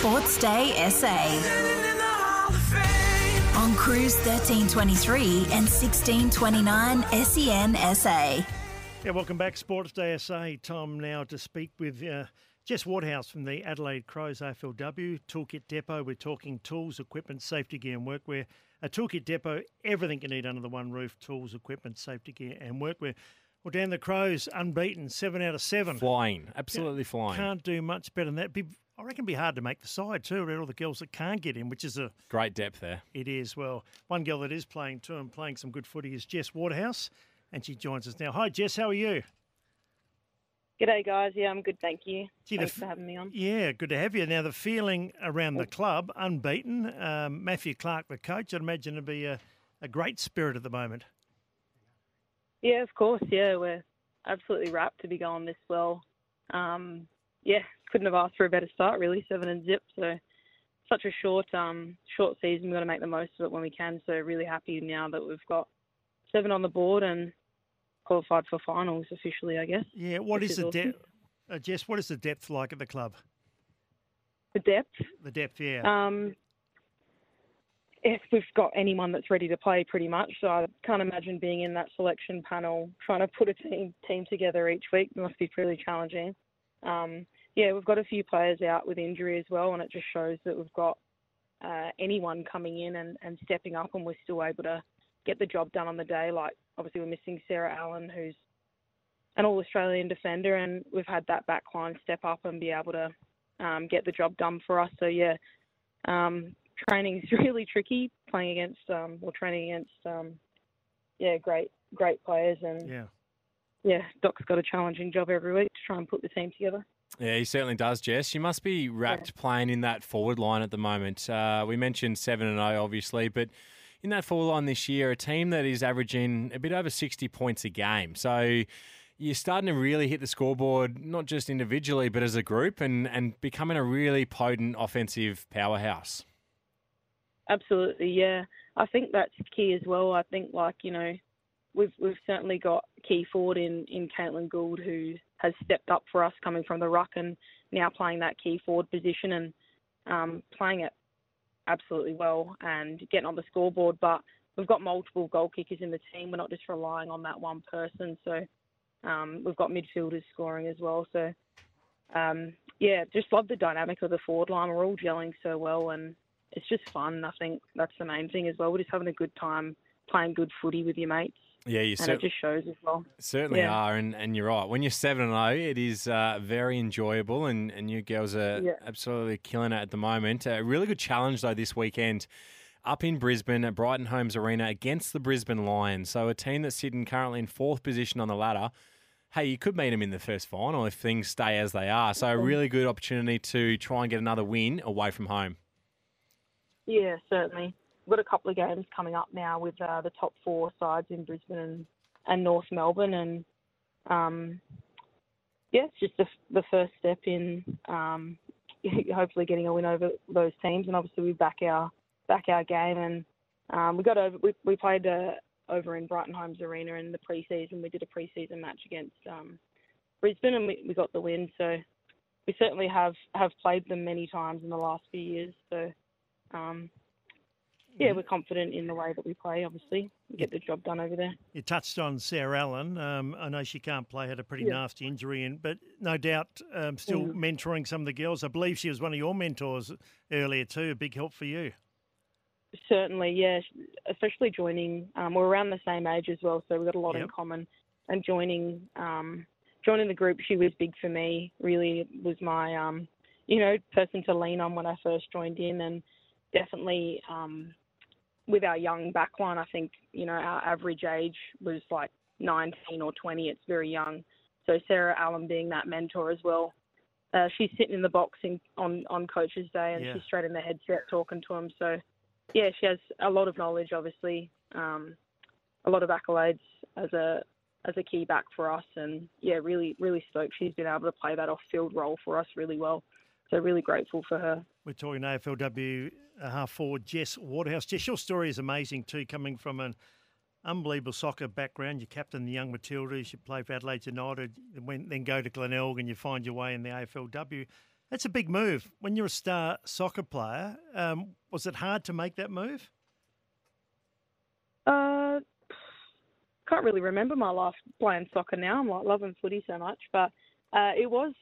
Sports Day SA. On Cruise 1323 and 1629 SEN SA. Yeah, welcome back, Sports Day SA. Time now to speak with uh, Jess Waterhouse from the Adelaide Crows AFLW Toolkit Depot. We're talking tools, equipment, safety gear, and workwear. A Toolkit Depot, everything you need under the one roof tools, equipment, safety gear, and workwear. Well, Dan, the Crows, unbeaten, seven out of seven. Flying, absolutely flying. Can't do much better than that. Be, I reckon it'd be hard to make the side too. Around all the girls that can't get in, which is a great depth there. It is. Well, one girl that is playing too and playing some good footy is Jess Waterhouse, and she joins us now. Hi, Jess. How are you? G'day, guys. Yeah, I'm good, thank you. Gee, Thanks f- for having me on. Yeah, good to have you. Now, the feeling around the club, unbeaten. Um, Matthew Clarke, the coach, I'd imagine it'd be a, a great spirit at the moment. Yeah, of course. Yeah, we're absolutely rapt to be going this well. Um, yeah, couldn't have asked for a better start, really. Seven and zip. So, such a short, um, short season. We've got to make the most of it when we can. So, really happy now that we've got seven on the board and qualified for finals officially, I guess. Yeah, What is the awesome. depth? Uh, Jess, what is the depth like at the club? The depth. The depth, yeah. Um, if we've got anyone that's ready to play, pretty much. So I can't imagine being in that selection panel trying to put a team team together each week. It must be pretty challenging. Um, yeah, we've got a few players out with injury as well, and it just shows that we've got uh, anyone coming in and, and stepping up, and we're still able to get the job done on the day. Like obviously we're missing Sarah Allen, who's an All Australian defender, and we've had that back line step up and be able to um, get the job done for us. So yeah, um, training is really tricky playing against um, or training against um, yeah great great players and yeah. yeah Doc's got a challenging job every week to try and put the team together. Yeah, he certainly does, Jess. You must be wrapped playing in that forward line at the moment. Uh, we mentioned 7 and 0, obviously, but in that forward line this year, a team that is averaging a bit over 60 points a game. So you're starting to really hit the scoreboard, not just individually, but as a group, and, and becoming a really potent offensive powerhouse. Absolutely, yeah. I think that's key as well. I think like you know, we've we've certainly got key forward in in Caitlin Gould who has stepped up for us coming from the ruck and now playing that key forward position and um, playing it absolutely well and getting on the scoreboard. But we've got multiple goal kickers in the team. We're not just relying on that one person. So um, we've got midfielders scoring as well. So um, yeah, just love the dynamic of the forward line. We're all gelling so well and it's just fun. I think that's the main thing as well. We're just having a good time playing good footy with your mates. Yeah, you and cer- it just shows as well. certainly Yeah. are, and, and you're right. When you're 7 and 0, it is uh, very enjoyable, and, and you girls are Yeah. absolutely killing it at the moment. A really good challenge, though, this weekend up in Brisbane at Brighton Homes Arena against the Brisbane Lions. So a team that's sitting currently in fourth position on the ladder. Hey, you could meet them in the first final if things stay as they are. So a really good opportunity to try and get another win away from home. Yeah, certainly. We've got a couple of games coming up now with uh, the top four sides in Brisbane and, and North Melbourne, and um, yeah, it's just the, the first step in um, hopefully getting a win over those teams, and obviously we back our back our game, and um, we got over. We, we played uh, over in Brighton Homes Arena in the preseason. We did a preseason match against um, Brisbane, and we, we got the win. So we certainly have have played them many times in the last few years. So um, yeah, we're confident in the way that we play. Obviously, we get the job done over there. You touched on Sarah Allen. Um, I know she can't play, had a pretty Yeah. nasty injury, and but no doubt um, still Mm. mentoring some of the girls. I believe she was one of your mentors earlier too. A big help for you. Certainly, yeah. Especially joining, um, we're around the same age as well, so we've got a lot in common. And joining, um, joining the group, she was big for me. Really was my, um, you know, person to lean on when I first joined in, and definitely um, with our young backline, I think you know our average age was like 19 or 20. It's very young. So Sarah Allen being that mentor as well. Uh, she's sitting in the box in, on on Coach's Day, and Yeah. she's straight in the headset talking to him. So yeah, she has a lot of knowledge, obviously, um, a lot of accolades as a as a key back for us, and yeah, really really stoked she's been able to play that off field role for us really well. So really grateful for her. We're talking AFLW half forward Jess Waterhouse. Jess, your story is amazing too, coming from an unbelievable soccer background. You captain the young Matildas, you play for Adelaide United, then go to Glenelg and you find your way in the AFLW. That's a big move. When you're a star soccer player, um, was it hard to make that move? Uh, can't really remember my life playing soccer now. I'm like loving footy so much, but uh, it was.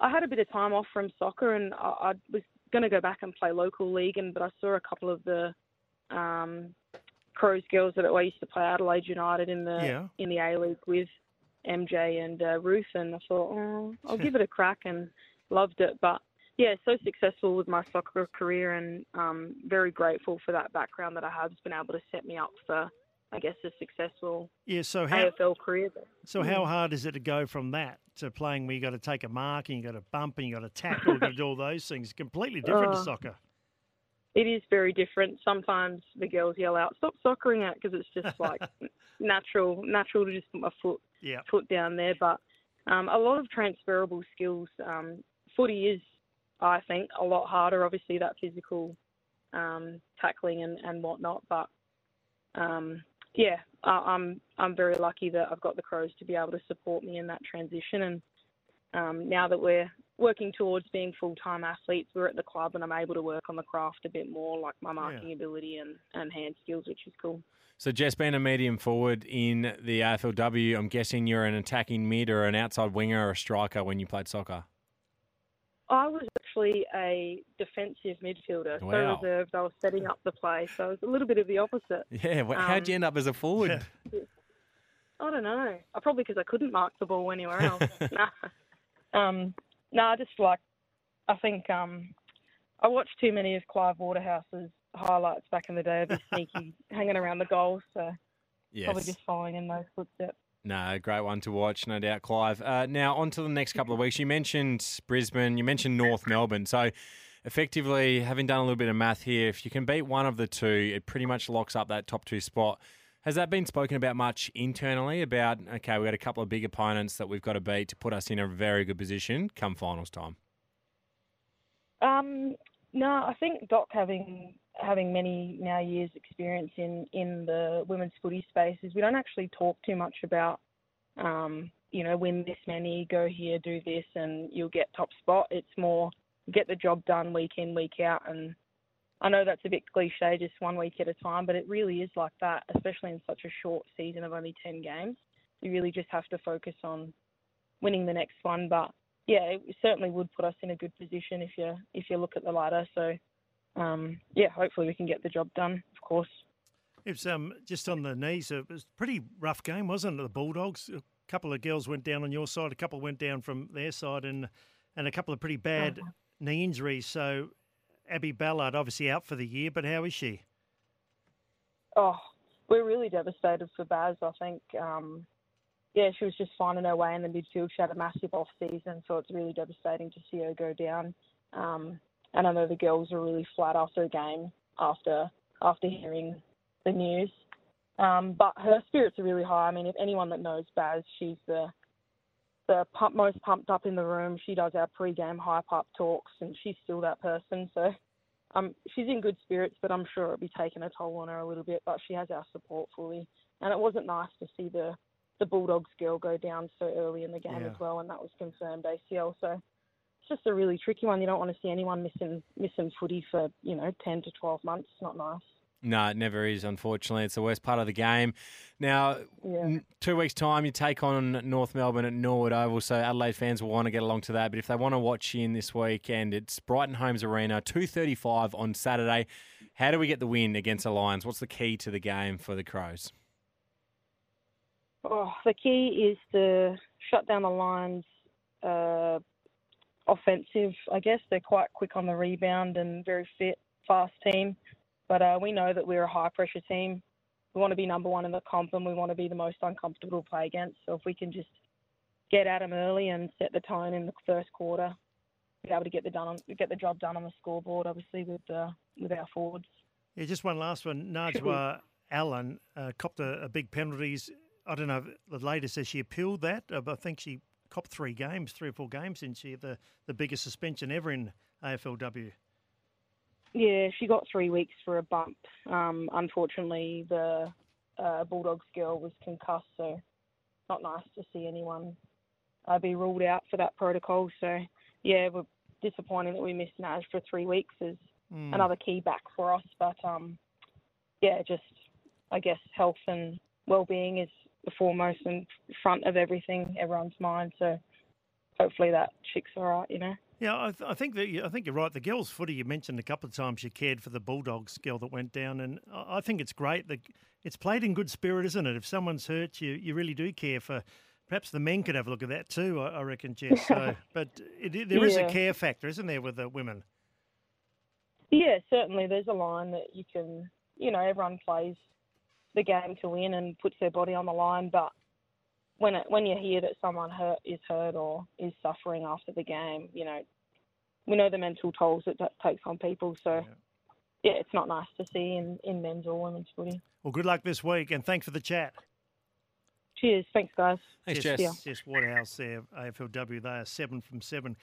I had a bit of time off from soccer, and I, I was going to go back and play local league, and but I saw a couple of the um, Crows girls that I used to play Adelaide United in the Yeah. in the A League with MJ and uh, Ruth, and I thought, oh, I'll give it a crack, and loved it. But yeah, so successful with my soccer career, and um, very grateful for that background that I have. It's been able to set me up for, I guess, a successful Yeah. So how AFL career. so how hard is it to go from that to playing where you got to take a mark and you got to bump and you got to tackle and to do all those things? Completely different to Uh, soccer. It is very different. Sometimes the girls yell out, "Stop soccering it," because it's just like natural, natural to just put my foot Yeah. foot down there. But um, a lot of transferable skills. Um, footy is, I think, a lot harder. Obviously, that physical um, tackling and, and whatnot. But um, yeah, I, I'm I'm very lucky that I've got the Crows to be able to support me in that transition. And um, now that we're working towards being full time athletes, we're at the club and I'm able to work on the craft a bit more, like my marking ability and, and hand skills, which is cool. So, Jess, being a medium forward in the AFLW, I'm guessing you're an attacking mid or an outside winger or a striker when you played soccer. I was actually a defensive midfielder, Wow. so reserved. I was setting up the play, so it was a little bit of the opposite. Yeah, wh- how'd you Um, end up as a forward? I don't know. Uh, Probably because I couldn't mark the ball anywhere else. nah. Um, no, I just like, I think um, I watched too many of Clive Waterhouse's highlights back in the day of his sneaky hanging around the goal, so probably just following in those footsteps. No, great one to watch, no doubt, Clive. Uh, now, on to the next couple of weeks. You mentioned Brisbane, you mentioned North Melbourne. So, effectively, having done a little bit of math here, if you can beat one of the two, it pretty much locks up that top two spot. Has that been spoken about much internally? About, okay, we've got a couple of big opponents that we've got to beat to put us in a very good position come finals time? Um, no, I think Doc having having many now years experience in in the women's footy spaces, we don't actually talk too much about, um, you know, win this many, go here, do this, and you'll get top spot. It's more get the job done week in, week out, and I know that's a bit cliche, just one week at a time, but it really is like that, especially in such a short season of only ten games. You really just have to focus on winning the next one, but yeah, it certainly would put us in a good position if you if you look at the ladder. So, um, yeah, hopefully we can get the job done. Of course. It was um, just on the knees. It was a pretty rough game, wasn't it? The Bulldogs. A couple of girls went down on your side. A couple went down from their side, and and a couple of pretty bad knee injuries. So Abbie Ballard obviously out for the year, but how is she? Oh, we're really devastated for Baz. I think, um, yeah, she was just finding her way in the midfield. She had a massive off season, so it's really devastating to see her go down. Um, and I know the girls were really flat after a game after after hearing the news. Um, but her spirits are really high. I mean, if anyone that knows Baz, she's the the pump, most pumped up in the room. She does our pre-game hype up talks, and she's still that person. So um, she's in good spirits, but I'm sure it'll be taking a toll on her a little bit. But she has our support fully, and it wasn't nice to see the the Bulldogs girl go down so early in the game Yeah. as well, and that was confirmed ACL. So just a really tricky one. You don't want to see anyone missing missing footy for you know 10 to 12 months. It's not nice. No, it never is, unfortunately. It's the worst part of the game. Now, Yeah. two weeks' time, you take on North Melbourne at Norwood Oval, so Adelaide fans will want to get along to that. But if they want to watch in this weekend, it's Brighton Homes Arena, 2.35 on Saturday. How do we get the win against the Lions? What's the key to the game for the Crows? Oh, the key is to shut down the Lions' uh, offensive. I guess they're quite quick on the rebound and very fit, fast team. But uh, we know that we're a high pressure team. We want to be number one in the comp, and we want to be the most uncomfortable to play against. So if we can just get at them early and set the tone in the first quarter, be able to get the done on, get the job done on the scoreboard. Obviously with uh, with our forwards. Yeah, just one last one. Najwa Allen uh, copped a, a big penalties. I don't know. The latest says she appealed that. Uh, but I think she copped three games, three or four games, and she had the the biggest suspension ever in AFLW. Yeah, she got three weeks for a bump. Um, unfortunately, the uh, Bulldogs girl was concussed, so not nice to see anyone uh, be ruled out for that protocol. So, yeah, we're disappointing that we missed Naj for three weeks as Mm. another key back for us. But um, yeah, just I guess health and well-being is the foremost and front of everything, everyone's mind. So hopefully that chick's all right, you know. Yeah, I, th- I think that you, I think you're right. The girls' footy you mentioned a couple of times. You cared for the Bulldogs girl that went down, and I I think it's great. that it's played in good spirit, isn't it? If someone's hurt, you you really do care for. Perhaps the men could have a look at that too. I, I reckon, Jess. So, but it, it- there is a care factor, isn't there, with the women? Yeah, certainly. There's a line that you can, you know, everyone plays the game to win and puts their body on the line, but when it, when you hear that someone hurt is hurt or is suffering after the game, you know, we know the mental tolls that that takes on people. So, yeah, it's not nice to see in, in men's or women's footy. Well, good luck this week, and thanks for the chat. Cheers. Thanks, guys. Thanks, Jess, Jess. Yeah. Jess Waterhouse there, AFLW. They are seven from seven.